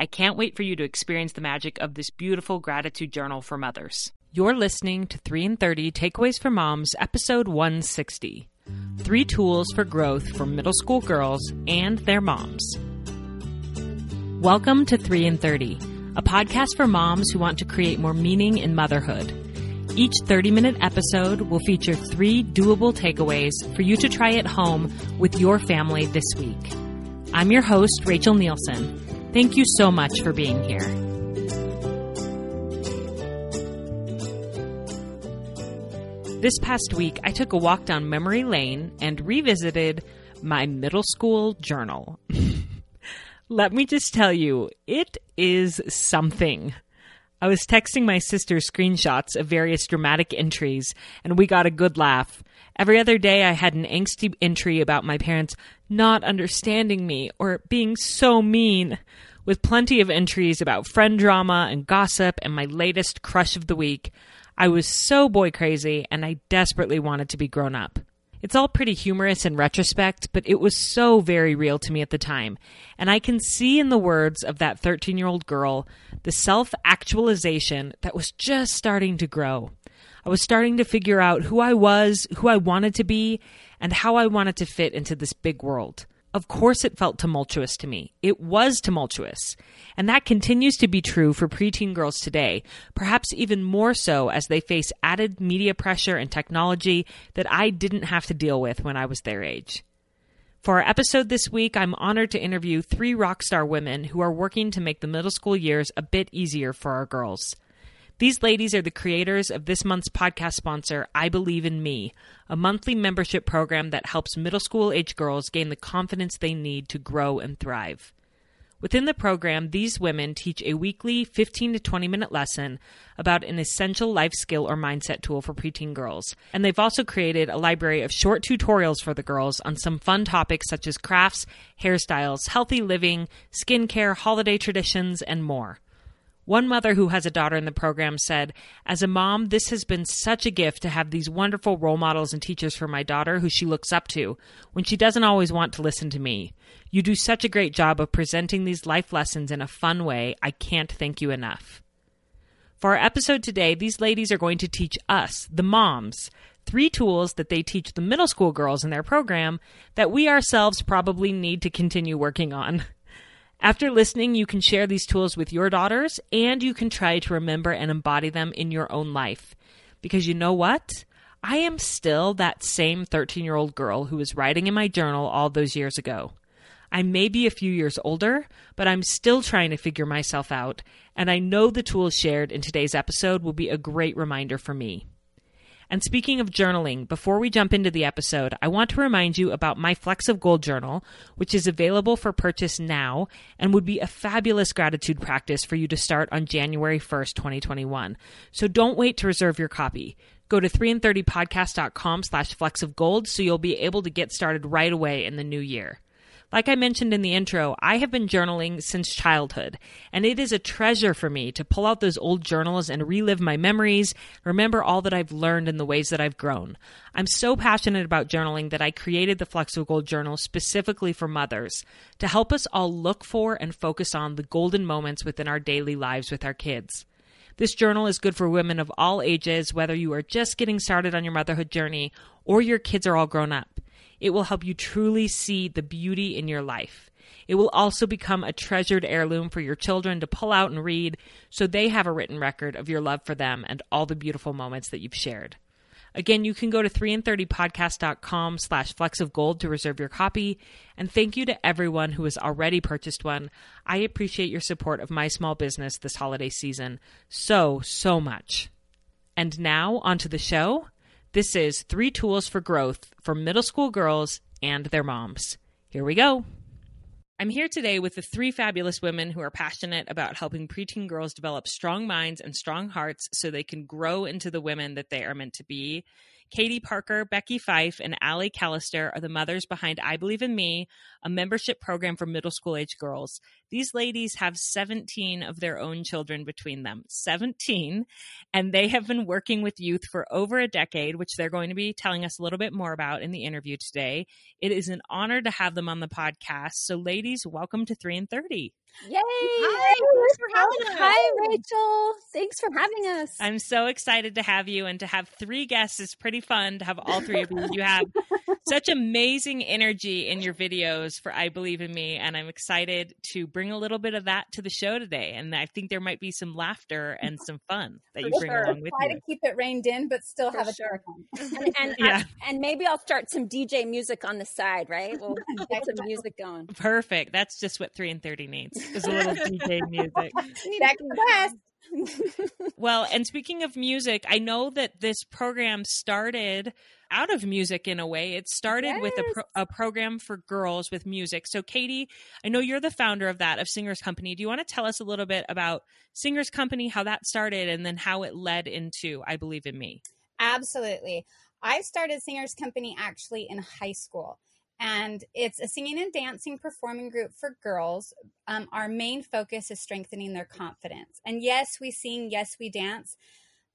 I can't wait for you to experience the magic of this beautiful gratitude journal for mothers. You're listening to 3 in 30 Takeaways for Moms, episode 160. Three tools for growth for middle school girls and their moms. Welcome to 3 in 30, a podcast for moms who want to create more meaning in motherhood. Each 30 minute episode will feature three doable takeaways for you to try at home with your family this week. I'm your host, Rachel Nielsen. Thank you so much for being here. This past week, I took a walk down memory lane and revisited my middle school journal. Let me just tell you, it is something. I was texting my sister screenshots of various dramatic entries, and we got a good laugh. Every other day, I had an angsty entry about my parents not understanding me or being so mean, with plenty of entries about friend drama and gossip and my latest crush of the week. I was so boy crazy, and I desperately wanted to be grown up. It's all pretty humorous in retrospect, but it was so very real to me at the time. And I can see in the words of that 13 year old girl the self actualization that was just starting to grow. I was starting to figure out who I was, who I wanted to be, and how I wanted to fit into this big world. Of course, it felt tumultuous to me. It was tumultuous. And that continues to be true for preteen girls today, perhaps even more so as they face added media pressure and technology that I didn't have to deal with when I was their age. For our episode this week, I'm honored to interview three rock star women who are working to make the middle school years a bit easier for our girls. These ladies are the creators of this month's podcast sponsor, I Believe in Me, a monthly membership program that helps middle school age girls gain the confidence they need to grow and thrive. Within the program, these women teach a weekly 15 to 20 minute lesson about an essential life skill or mindset tool for preteen girls. And they've also created a library of short tutorials for the girls on some fun topics such as crafts, hairstyles, healthy living, skincare, holiday traditions, and more. One mother who has a daughter in the program said, As a mom, this has been such a gift to have these wonderful role models and teachers for my daughter who she looks up to when she doesn't always want to listen to me. You do such a great job of presenting these life lessons in a fun way. I can't thank you enough. For our episode today, these ladies are going to teach us, the moms, three tools that they teach the middle school girls in their program that we ourselves probably need to continue working on. After listening, you can share these tools with your daughters and you can try to remember and embody them in your own life. Because you know what? I am still that same 13 year old girl who was writing in my journal all those years ago. I may be a few years older, but I'm still trying to figure myself out, and I know the tools shared in today's episode will be a great reminder for me. And speaking of journaling, before we jump into the episode, I want to remind you about my Flecks of Gold journal, which is available for purchase now and would be a fabulous gratitude practice for you to start on January 1st, 2021. So don't wait to reserve your copy. Go to 3in30podcast.com slash flecks of gold so you'll be able to get started right away in the new year. Like I mentioned in the intro, I have been journaling since childhood, and it is a treasure for me to pull out those old journals and relive my memories, remember all that I've learned and the ways that I've grown. I'm so passionate about journaling that I created the Gold Journal specifically for mothers to help us all look for and focus on the golden moments within our daily lives with our kids. This journal is good for women of all ages, whether you are just getting started on your motherhood journey or your kids are all grown up. It will help you truly see the beauty in your life. It will also become a treasured heirloom for your children to pull out and read so they have a written record of your love for them and all the beautiful moments that you've shared. Again, you can go to 3in30podcast.com slash flecks of gold to reserve your copy. And thank you to everyone who has already purchased one. I appreciate your support of my small business this holiday season so, so much. And now, onto the show. This is Three Tools for Growth for Middle School Girls and Their Moms. Here we go. I'm here today with the three fabulous women who are passionate about helping preteen girls develop strong minds and strong hearts so they can grow into the women that they are meant to be. Katie Parker, Becky Fife, and Allie Callister are the mothers behind I Believe in Me, a membership program for middle school age girls. These ladies have 17 of their own children between them. 17. And they have been working with youth for over a decade, which they're going to be telling us a little bit more about in the interview today. It is an honor to have them on the podcast. So, ladies, welcome to 3 and 30. Yay! Hi, thanks for having us. Hi, Rachel. Thanks for having us. I'm so excited to have you and to have three guests is pretty fun to have all three of you. You have such amazing energy in your videos for I Believe in Me, and I'm excited to bring a little bit of that to the show today. And I think there might be some laughter and some fun that you bring sure. along with Try you. to keep it reined in, but still For have a sure. dark and and, Yeah. and maybe I'll start some DJ music on the side, right? We'll get some music going. Perfect. That's just what three and thirty needs is a little DJ music. Second best. Well, and speaking of music, I know that this program started out of music in a way. It started with a, pro- a program for girls with music. So, Katie, I know you're the founder of that, of Singers Company. Do you want to tell us a little bit about Singers Company, how that started, and then how it led into I Believe in Me? Absolutely. I started Singers Company actually in high school. And it's a singing and dancing performing group for girls. Um, our main focus is strengthening their confidence. And yes, we sing, yes, we dance.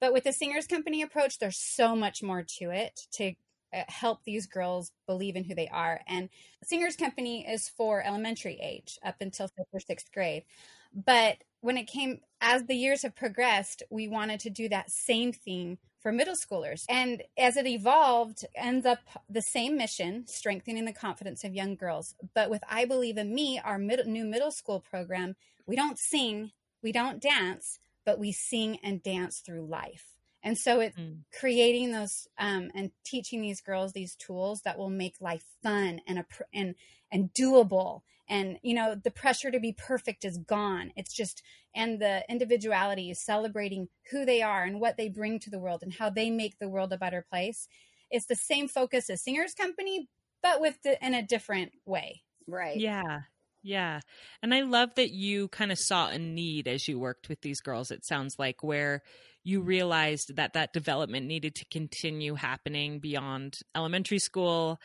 But with the Singers Company approach, there's so much more to it to uh, help these girls believe in who they are. And Singers Company is for elementary age up until fifth or sixth grade. But when it came, as the years have progressed, we wanted to do that same thing for middle schoolers. And as it evolved, ends up the same mission, strengthening the confidence of young girls. But with I Believe in Me, our mid- new middle school program, we don't sing, we don't dance, but we sing and dance through life. And so it's Mm. creating those um, and teaching these girls these tools that will make life fun and a, and and doable. And you know the pressure to be perfect is gone. It's just and the individuality is celebrating who they are and what they bring to the world and how they make the world a better place. It's the same focus as Singers Company, but with the, in a different way. Right. Yeah. Yeah. And I love that you kind of saw a need as you worked with these girls, it sounds like, where you realized that that development needed to continue happening beyond elementary school,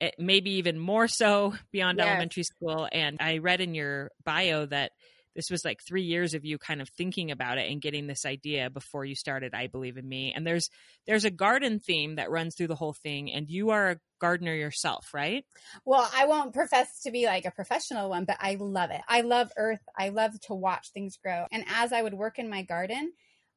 it, maybe even more so beyond Yes. elementary school. And I read in your bio that this was like three years of you kind of thinking about it and getting this idea before you started i believe in me and there's there's a garden theme that runs through the whole thing and you are a gardener yourself right Well, I won't profess to be like a professional one, but I love it. I love earth. I love to watch things grow. And as I would work in my garden,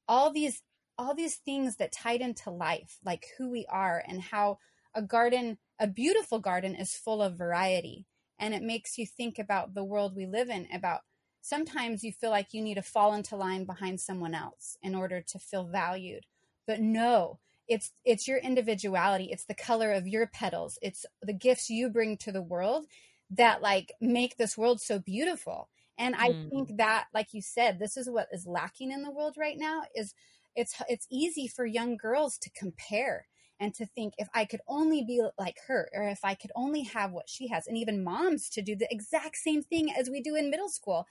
all these all these things that tied into life, like who we are and how a garden, a beautiful garden is full of variety. And it makes you think about the world we live in about sometimes you feel like you need to fall into line behind someone else in order to feel valued. But no, it's it's your individuality it's the color of your petals it's the gifts you bring to the world that like make this world so beautiful and i Mm. think that like you said this is what is lacking in the world right now is it's it's easy for young girls to compare and to think if i could only be like her or if i could only have what she has and even moms to do the exact same thing as we do in middle school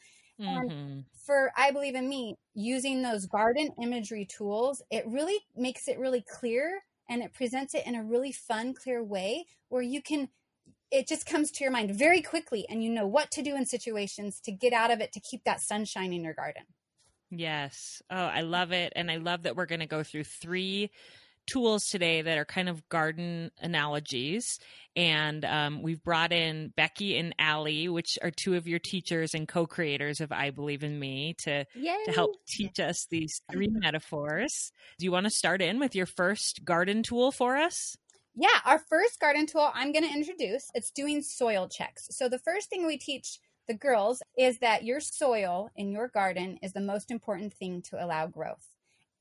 And Mhm. for I believe in me, using those garden imagery tools, it really makes it really clear and it presents it in a really fun, clear way where you can it just comes to your mind very quickly and you know what to do in situations to get out of it to keep that sunshine in your garden. Yes. Oh, I love it. And I love that we're going to go through three tools today that are kind of garden analogies. And um, we've brought in Becky and Allie, which are two of your teachers and co creators of I Believe in Me, to, Yay. to help teach us these three metaphors. Do you want to start in with your first garden tool for us? Yeah, our first garden tool I'm going to introduce, it's doing soil checks. So the first thing we teach the girls is that your soil in your garden is the most important thing to allow growth.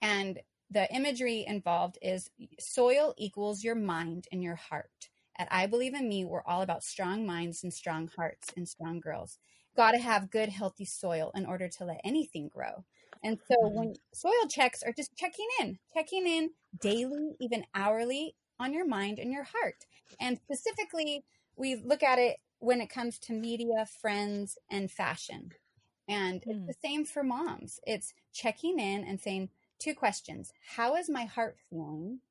And the imagery involved is soil equals your mind and your heart. At I Believe in Me, we're all about strong minds and strong hearts and strong girls. Got to have good, healthy soil in order to let anything grow. And so Mm-hmm. when soil checks are just checking in, checking in daily, even hourly on your mind and your heart. And specifically, we look at it when it comes to media, friends, and fashion. And it's Hmm. the same for moms. It's checking in and saying two questions How is my heart feeling?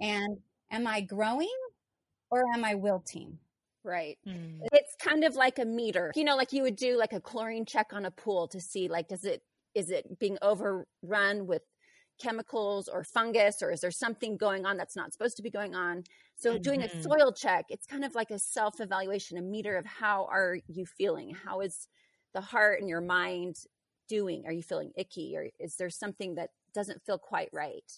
And am I growing or am I wilting? Right. Mm. It's kind of like a meter. You know, like you would do like a chlorine check on a pool to see like does it is it being overrun with chemicals or fungus or is there something going on that's not supposed to be going on? So doing a Mhm. soil check, it's kind of like a self-evaluation, a meter of how are you feeling? How is the heart and your mind doing? Are you feeling icky or is there something that doesn't feel quite right?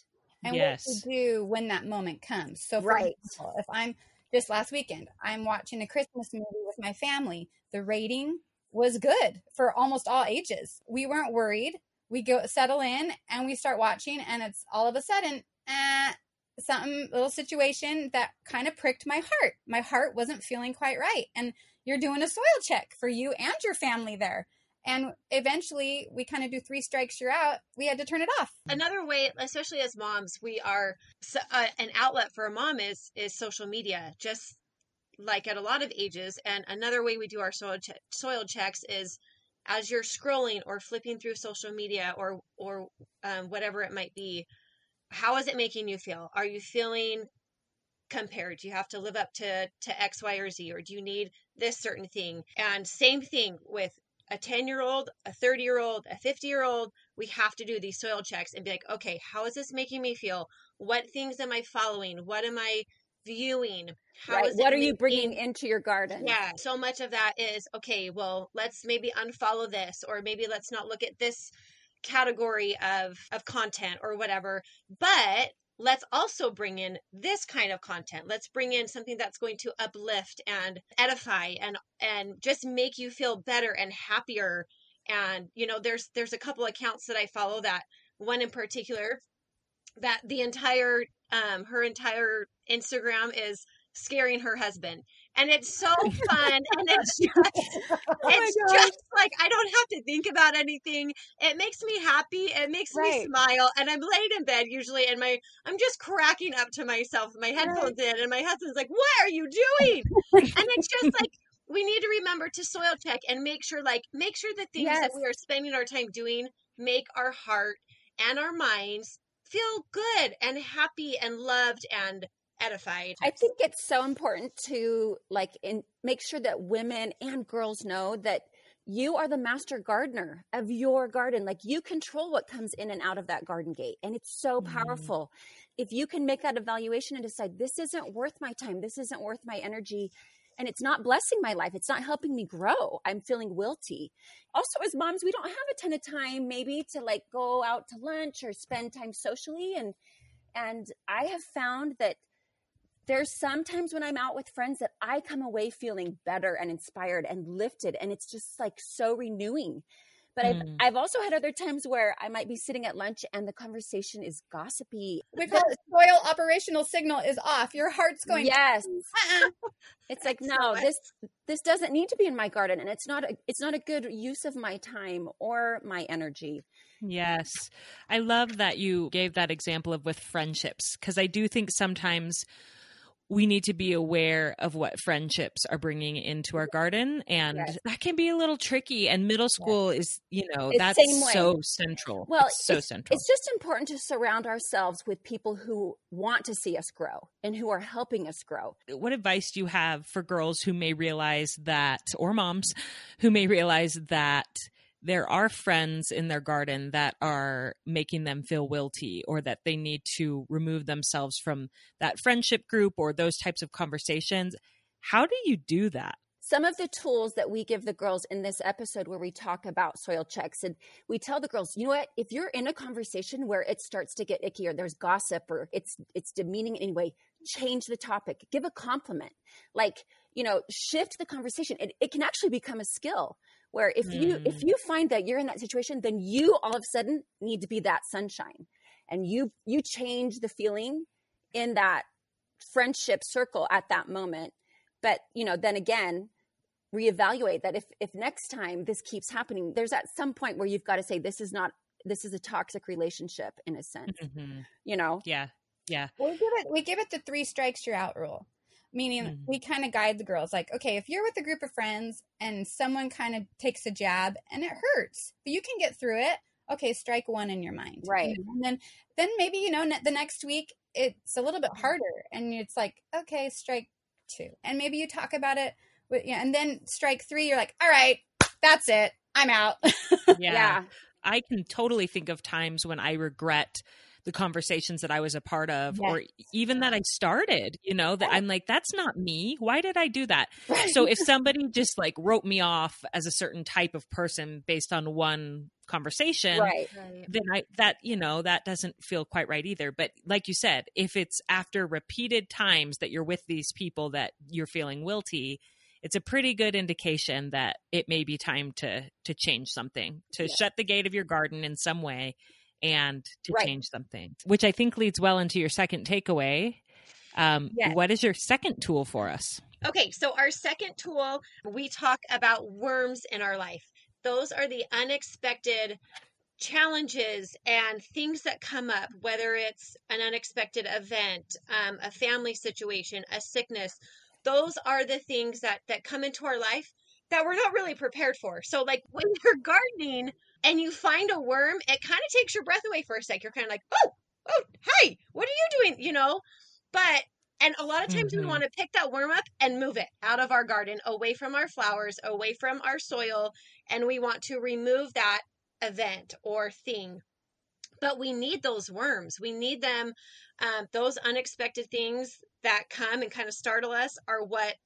and Yes. what to do when that moment comes. So, for Right. example, if I'm just last weekend, I'm watching a Christmas movie with my family. The rating was good for almost all ages. We weren't worried. We go settle in and we start watching, and it's all of a sudden, eh, something little situation that kind of pricked my heart. My heart wasn't feeling quite right, and you're doing a soil check for you and your family there. And eventually, we kind of do three strikes, you're out. We had to turn it off. another way especially as moms we are uh, an outlet for a mom is is social media just like at a lot of ages and another way we do our soil che- soil checks is as you're scrolling or flipping through social media or or um, whatever it might be how is it making you feel? Are you feeling compared? Do you have to live up to to x y or z or do you need this certain thing? And same thing with a 10 year old a 30 year old a 50 year old we have to do these soil checks and be like okay how is this making me feel? What things am i following? What am i viewing How right. What are you bringing into your garden? yeah so much of that is okay well let's maybe unfollow this or maybe let's not look at this category of of content or whatever but let's also bring in this kind of content let's bring in something that's going to uplift and edify and and just make you feel better and happier and you know there's there's a couple accounts that i follow that one in particular that the entire um her entire instagram is scaring her husband and it's so fun and it's just oh it's just like I don't have to think about anything. It makes me happy. It makes me smile. And I'm laid in bed usually and my I'm just cracking up to myself, with my headphones in, and my husband's like, What are you doing? and it's just like we need to remember to soil check and make sure like make sure the things Yes. that we are spending our time doing make our heart and our minds feel good and happy and loved and edified. I think it's so important to like in, make sure that women and girls know that you are the master gardener of your garden. Like you control what comes in and out of that garden gate. And it's so Mhm. powerful. If you can make that evaluation and decide this isn't worth my time, this isn't worth my energy, and it's not blessing my life, it's not helping me grow. I'm feeling wilty. Also, as moms, we don't have a ton of time maybe to like go out to lunch or spend time socially. And and I have found that there's sometimes when I'm out with friends that I come away feeling better and inspired and lifted, and it's just like so renewing. But I've, Mm. I've also had other times where I might be sitting at lunch and the conversation is gossipy. We call it soil operational signal is off. Your heart's going. yes, Uh-uh. it's like no, much. this this doesn't need to be in my garden, and it's not a it's not a good use of my time or my energy. Yes. I love that you gave that example of with friendships because I do think sometimes we need to be aware of what friendships are bringing into our garden. And Yes. that can be a little tricky. And middle school is you know It's that's so central. Well, it's so central. It's just important to surround ourselves with people who want to see us grow and who are helping us grow. what advice do you have for girls who may realize that or moms who may realize that there are friends in their garden that are making them feel wilty or that they need to remove themselves from that friendship group or those types of conversations. How do you do that? Some of the tools that we give the girls in this episode where we talk about soil checks and we tell the girls you know what? If you're in a conversation where it starts to get icky or there's gossip or it's it's demeaning in any way change the topic. Give a compliment. Like you know shift the conversation. It, it can actually become a skill where if you if Mm. you find that you're in that situation then you all of a sudden need to be that sunshine and you you change the feeling in that friendship circle at that moment but you know then again reevaluate that if if next time this keeps happening there's at some point where you've got to say this is not this is a toxic relationship in a sense Mhm. you know Yeah. Yeah. We give it we give it the three strikes you're out rule. Meaning Mhm. we kind of guide the girls like, okay, if you're with a group of friends and someone kind of takes a jab and it hurts, but you can get through it, okay, strike one in your mind. you Right. know? And then then maybe, you know, ne- the next week it's a little bit harder and it's like, okay, strike two. And maybe you talk about it with, yeah, and then strike three, you're like, all right, that's it. I'm out. Yeah. yeah I can totally think of times when I regret the conversations that I was a part of or even that I started, you know, that I'm like, that's not me. Why did I do that? So if somebody just like wrote me off as a certain type of person based on one conversation, right then I that you know that doesn't feel quite right either. But like you said, if it's after repeated times that you're with these people that you're feeling wilty, it's a pretty good indication that it may be time to to change something, to Yeah. shut the gate of your garden in some way and to Right. change something. Which I think leads well into your second takeaway. Um, Yes. What is your second tool for us? Okay, so our second tool, we talk about worms in our life. Those are the unexpected challenges and things that come up, whether it's an unexpected event, um, a family situation, a sickness. Those are the things that that come into our life that we're not really prepared for. So, like when you're gardening and you find a worm, it kind of takes your breath away for a sec. You're kind of like, oh, oh, hi, what are you doing? You know, but and a lot of times we Mhm. want to pick that worm up and move it out of our garden, away from our flowers, away from our soil, and we want to remove that event or thing. But we need those worms. We need them. Um, those unexpected things that come and kind of startle us are what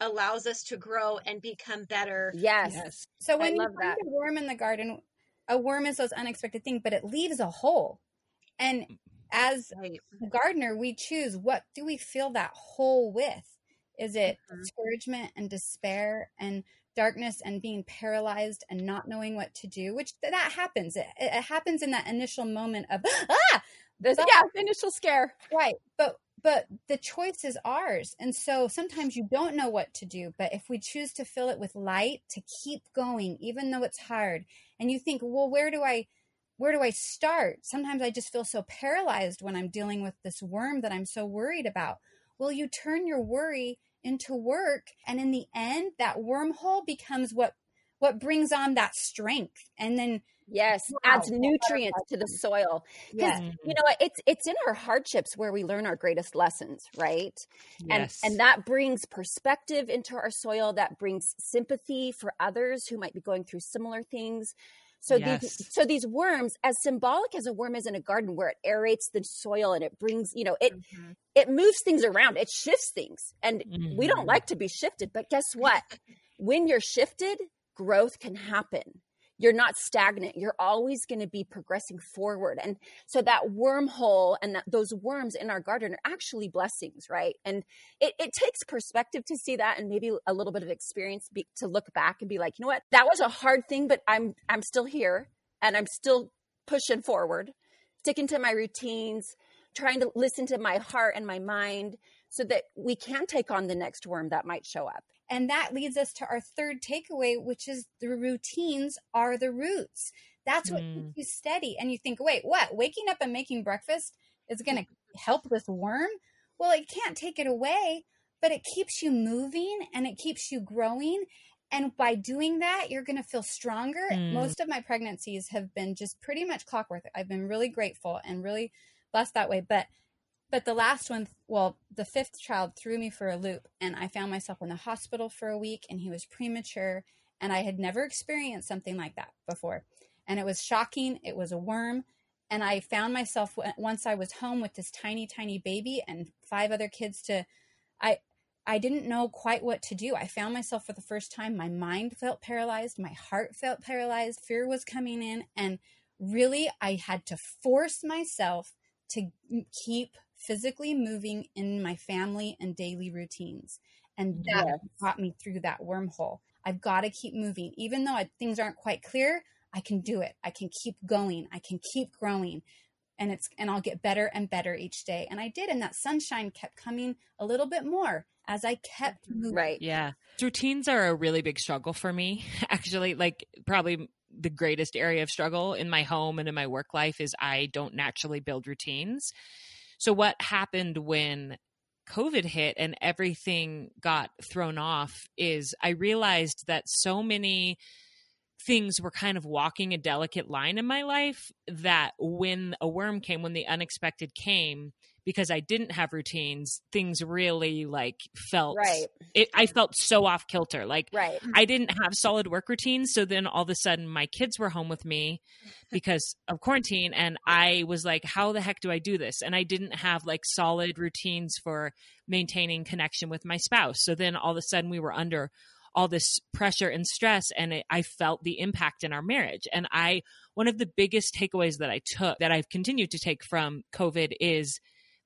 allows us to grow and become better. yes So I when you love find that. a worm in the garden, a worm is those unexpected thing, but it leaves a hole. And as Right. a gardener, we choose what do we fill that hole with? Is it Mhm. discouragement and despair and darkness and being paralyzed and not knowing what to do? Which that happens. It, it happens in that initial moment of ah, This, But- yeah initial scare right. But but the choice is ours. And so sometimes you don't know what to do, but if we choose to fill it with light to keep going even though it's hard and you think, "Well, where do I where do I start?" Sometimes I just feel so paralyzed when I'm dealing with this worm that I'm so worried about. Well, you turn your worry into work and in the end that wormhole becomes what what brings on that strength. And then yes Wow. adds nutrients to the soil yeah, Mhm. you know it's it's in our hardships where we learn our greatest lessons right and Yes. and that brings perspective into our soil that brings sympathy for others who might be going through similar things so Yes. these so these worms as symbolic as a worm is in a garden where it aerates the soil and it brings you know it Mhm. it moves things around it shifts things and we don't Mhm. like to be shifted but guess what when you're shifted growth can happen. You're not stagnant. You're always going to be progressing forward. And so that wormhole and that those worms in our garden are actually blessings right? And it, it takes perspective to see that and maybe a little bit of experience be, to look back and be like you know what? That was a hard thing but i'm i'm still here and i'm still pushing forward sticking to my routines trying to listen to my heart and my mind so that we can take on the next worm that might show up And that leads us to our third takeaway, which is the routines are the roots. That's what Mm. keeps you steady. And you think, wait, what? Waking up and making breakfast is going to help this worm? Well, it can't take it away, but it keeps you moving and it keeps you growing. And by doing that, you're going to feel stronger. Mm. Most of my pregnancies have been just pretty much clockwork. I've been really grateful and really blessed that way. But but the last one, well, the fifth child threw me for a loop, and I found myself in the hospital for a week, and he was premature, and I had never experienced something like that before. And it was shocking. It was a worm. And I found myself once I was home with this tiny, tiny baby and five other kids to, I, I didn't know quite what to do. I found myself for the first time. My mind felt paralyzed. My heart felt paralyzed. Fear was coming in. And really, I had to force myself to keep physically moving in my family and daily routines. And that Yes. got me through that wormhole. I've got to keep moving. Even though I, things aren't quite clear, I can do it. I can keep going. I can keep growing. And it's and I'll get better and better each day. And I did, and that sunshine kept coming a little bit more as I kept mm-hmm. moving. Right. Yeah. Routines are a really big struggle for me. Actually, like probably the greatest area of struggle in my home and in my work life is I don't naturally build routines. So what happened when COVID hit and everything got thrown off is I realized that so many things were kind of walking a delicate line in my life that when a worm came, when the unexpected came, because I didn't have routines, things really like felt Right. It, I felt so off kilter. Like Right. I didn't have solid work routines. So then all of a sudden my kids were home with me because of quarantine. And I was like, how the heck do I do this? And I didn't have like solid routines for maintaining connection with my spouse. So then all of a sudden we were under all this pressure and stress and it, I felt the impact in our marriage. And I, one of the biggest takeaways that I took that I've continued to take from COVID is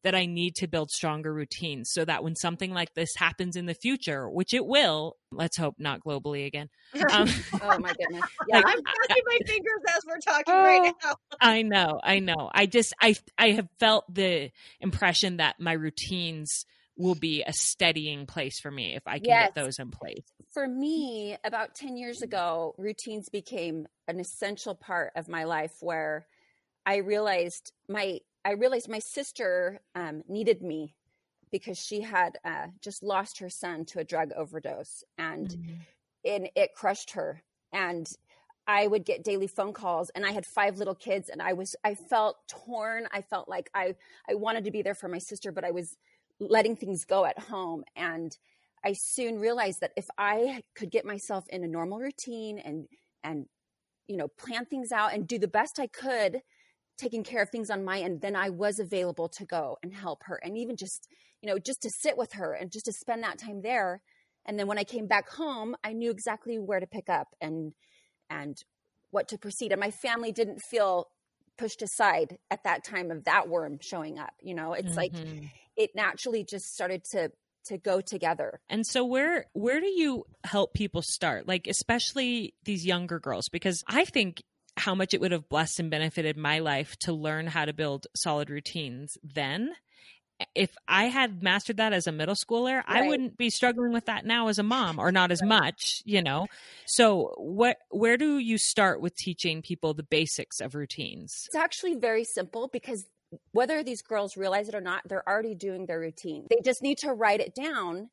that I need to build stronger routines so that when something like this happens in the future, which it will, let's hope not globally again. Um, Oh my goodness. Yeah. Like, I'm crossing my fingers as we're talking right now. I know, I know. I just I I have felt the impression that my routines will be a steadying place for me if I can Yes. get those in place. for me, about 10 years ago, routines became an essential part of my life where I realized my I realized my sister um, needed me because she had uh, just lost her son to a drug overdose and and it crushed her. And I would get daily phone calls and I had five little kids and I was I felt torn. I felt like I I wanted to be there for my sister but I was letting things go at home. And I soon realized that if I could get myself in a normal routine and and you know plan things out and do the best I could taking care of things on my end then I was available to go and help her and even just you know just to sit with her and just to spend that time there and then when I came back home I knew exactly where to pick up and and what to proceed and my family didn't feel pushed aside at that time of that worm showing up you know it's like Mhm. it naturally just started to to go together And so where where do you help people start? Like especially these younger girls because I think how much it would have blessed and benefited my life to learn how to build solid routines then. If I had mastered that as a middle schooler, I wouldn't be struggling with that now as a mom or not as much, you know. So what where do you start with teaching people the basics of routines? It's actually very simple because whether these girls realize it or not, they're already doing their routine. They just need to write it down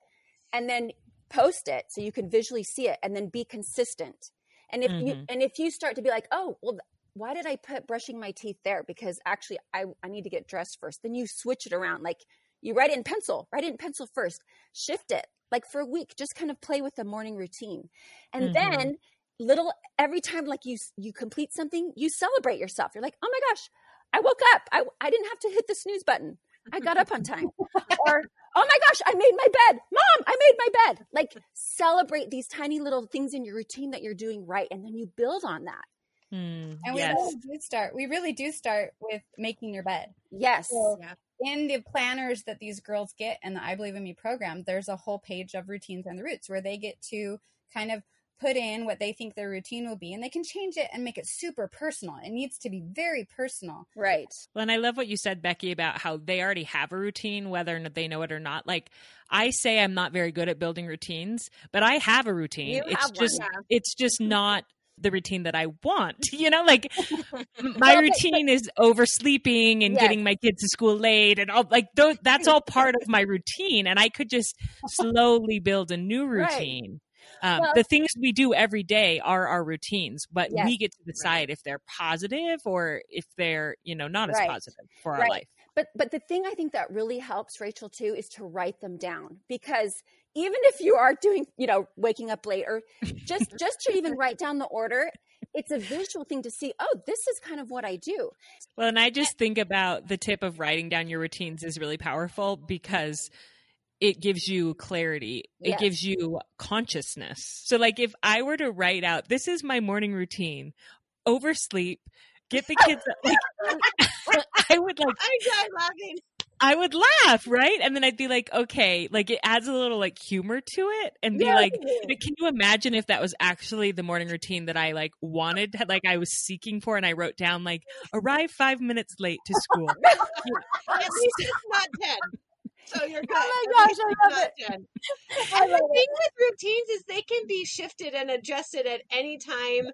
and then post it so you can visually see it and then be consistent. And if you Mhm. and if you start to be like, "Oh, well why did I put brushing my teeth there? Because actually I I need to get dressed first. Then you switch it around. Like you write it in pencil. Write it in pencil first. Shift it. Like for a week, just kind of play with the morning routine. And Mhm. then little every time like you you complete something, you celebrate yourself. You're like, "Oh my gosh, I woke up. I, I didn't have to hit the snooze button. I got up on time. or, oh my gosh, I made my bed. Mom, I made my bed. Like celebrate these tiny little things in your routine that you're doing right. And then you build on that. Hmm, And we yes. really do start. We really do start with making your bed. Yes. So Yeah. in the planners that these girls get in the I Believe in Me program, there's a whole page of routines and the roots where they get to kind of put in what they think their routine will be and they can change it and make it super personal. It needs to be very personal. Right. Well, and I love what you said, Becky, about how they already have a routine, whether they know it or not. Like I say, I'm not very good at building routines, but I have a routine. You it's have one, just, yeah. it's just not the routine that I want. You know, like my Well, routine is oversleeping and Yes. getting my kids to school late, and all like those, that's all part of my routine. And I could just slowly build a new Right. routine. Um, Well- the things we do every day are our routines, but Yes. we get to decide if they're positive or if they're, you know, not as Right. positive for our Right. life. But but the thing I think that really helps Rachel too is to write them down because even if you are doing, you know, waking up late or just just to even write down the order, it's a visual thing to see, oh, this is kind of what I do. Well, and I just think about the tip of writing down your routines is really powerful because it gives you clarity. It Yes. gives you consciousness. So, like, if I were to write out, this is my morning routine, oversleep, get the kids, like, I would like, I died laughing. I would laugh, right? And then I'd be like, okay, like it adds a little like humor to it and be Yeah. like, but can you imagine if that was actually the morning routine that I like wanted, like I was seeking for and I wrote down like arrive five minutes late to school. At least it's not 10. So you're good. Oh my gosh, I love it. 10. I And the love thing with routines is they can be shifted and adjusted at any time,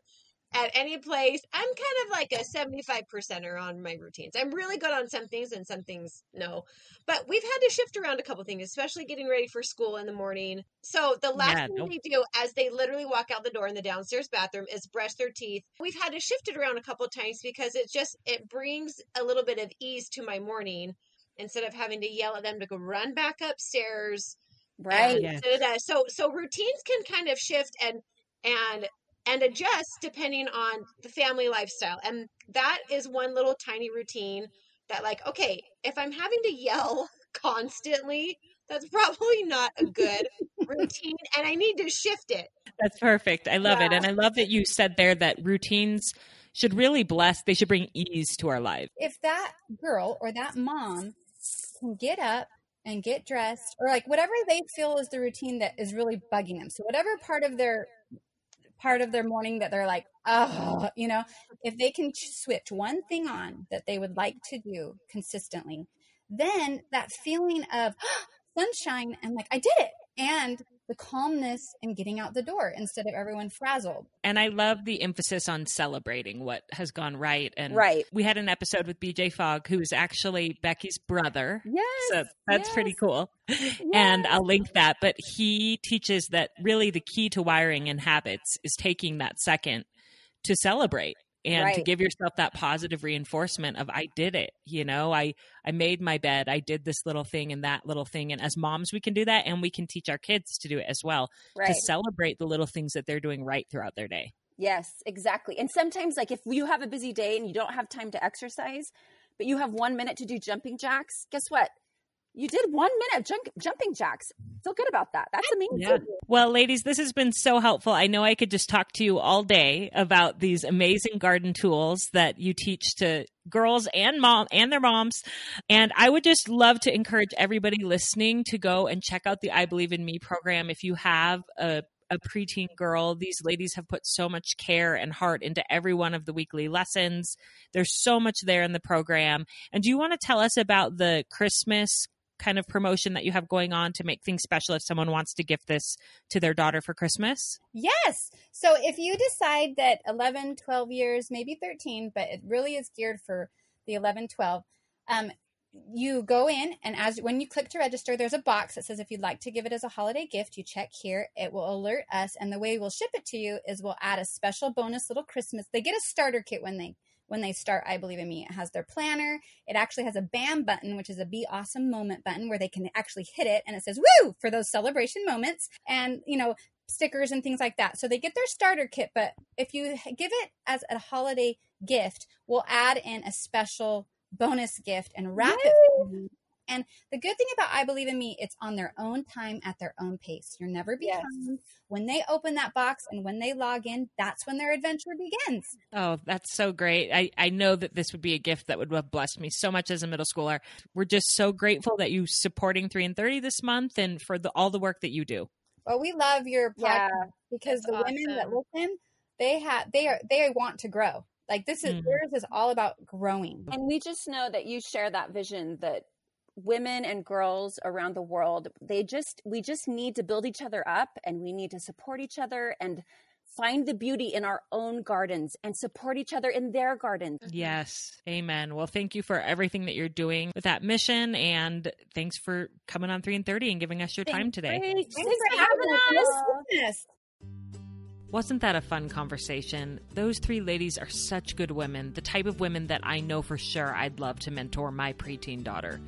at any place. I'm kind of like a 75%er on my routines. I'm really good on some things and some things no. But we've had to shift around a couple things, especially getting ready for school in the morning. So the last Yeah, thing no- they do as they literally walk out the door in the downstairs bathroom is brush their teeth. We've had to shift it around a couple times because it just it brings a little bit of ease to my morning instead of having to yell at them to go run back upstairs Right. Yeah. So so routines can kind of shift and and and adjust depending on the family lifestyle. And that is one little tiny routine that like, okay, if I'm having to yell constantly, that's probably not a good routine and I need to shift it. That's perfect. I love it. And I love that you said there that routines should really bless, they should bring ease to our lives. if that girl or that mom can get up and get dressed or like whatever they feel is the routine that is really bugging them. So whatever part of their part of their morning that they're like oh you know if they can switch one thing on that they would like to do consistently then that feeling of sunshine and like i did it! and the calmness and getting out the door instead of everyone frazzled And I love the emphasis on celebrating what has gone right. And Right. we had an episode with BJ Fogg, who is actually Becky's brother. Yes. So that's pretty yes, cool. And I'll link that. But he teaches that really the key to wiring and habits is taking that second to celebrate and to give yourself that positive reinforcement of I did it. You know, I I made my bed. I did this little thing and that little thing. And as moms, we can do that and we can teach our kids to do it as well. Right. To celebrate the little things that they're doing right throughout their day. Yes, exactly. And sometimes, like if you have a busy day and you don't have time to exercise, but you have one minute to do jumping jacks, guess what? You did one minute jump, jumping jacks. Feel good about that. That's amazing. Yeah. Well, ladies, this has been so helpful. I know I could just talk to you all day about these amazing garden tools that you teach to girls and mom and their moms. And I would just love to encourage everybody listening to go and check out the I Believe in Me program if you have a a preteen girl. These ladies have put so much care and heart into every one of the weekly lessons. There's so much there in the program. And do you want to tell us about the Christmas kind of promotion that you have going on to make things special if someone wants to gift this to their daughter for Christmas? Yes. So if you decide that 11, 12 years, maybe 13, but it really is geared for the 11, 12, um, you go in and as when you click to register, there's a box that says if you'd like to give it as a holiday gift, you check here. It will alert us, and the way we'll ship it to you is we'll add a special bonus little Christmas. They get a starter kit when they when they start I Believe in Me. It has their planner. It actually has a BAM button, which is a Be Awesome Moment button, where they can actually hit it and it says Woo for those celebration moments. And, you know, stickers and things like that. So they get their starter kit, but if you give it as a holiday gift, we'll add in a special bonus gift and wrap it. For you. And the good thing about I Believe in Me, it's on their own time at their own pace. You're never Yes. behind. When they open that box and when they log in, that's when their adventure begins. Oh, that's so great. I, I know that this would be a gift that would have blessed me so much as a middle schooler. We're just so grateful that you supporting 3 and 30 this month and for the, all the work that you do. Well, we love your podcast Yeah. because That's the women that awesome. listen, they have they are they want to grow. Like this is Mhm. yours is all about growing. And we just know that you share that vision that women and girls around the world, they just, we just need to build each other up and we need to support each other and find the beauty in our own gardens and support each other in their gardens. Mm-hmm. Yes. Amen. Well, thank you for everything that you're doing with that mission. And thanks for coming on 3 and 30 and giving us your time today. Thanks, Thanks for having us. Yes. Wasn't that a fun conversation? Those three ladies are such good women, the type of women that I know for sure I'd love to mentor my preteen daughter.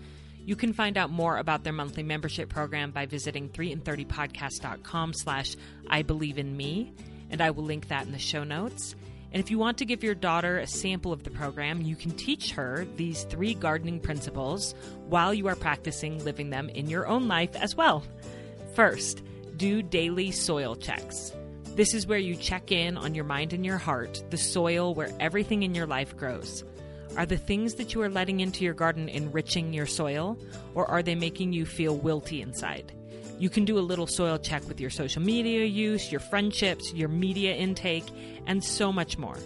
You can find out more about their monthly membership program by visiting 3in30podcast.com slash I believe in me, and I will link that in the show notes. And if you want to give your daughter a sample of the program, you can teach her these three gardening principles while you are practicing living them in your own life as well. First, do daily soil checks. This is where you check in on your mind and your heart, the soil where everything in your life grows. Are the things that you are letting into your garden enriching your soil, or are they making you feel wilty inside? You can do a little soil check with your social media use, your friendships, your media intake, and so much more.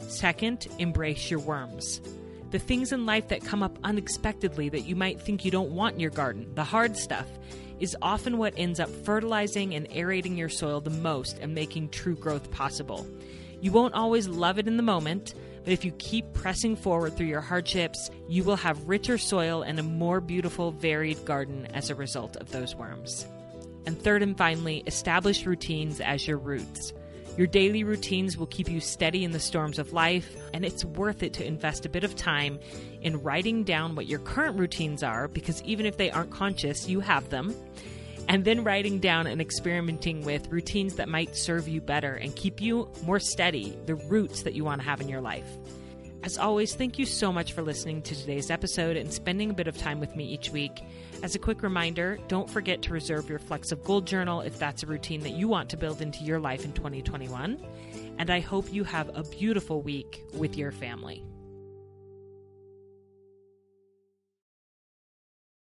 Second, embrace your worms. The things in life that come up unexpectedly that you might think you don't want in your garden, the hard stuff, is often what ends up fertilizing and aerating your soil the most and making true growth possible. You won't always love it in the moment, but if you keep pressing forward through your hardships, you will have richer soil and a more beautiful, varied garden as a result of those worms. And third and finally, establish routines as your roots. Your daily routines will keep you steady in the storms of life, and it's worth it to invest a bit of time in writing down what your current routines are, because even if they aren't conscious, you have them, and then writing down and experimenting with routines that might serve you better and keep you more steady, the roots that you want to have in your life. As always, thank you so much for listening to today's episode and spending a bit of time with me each week. As a quick reminder, don't forget to reserve your Flecks of Gold journal if that's a routine that you want to build into your life in 2021. And I hope you have a beautiful week with your family.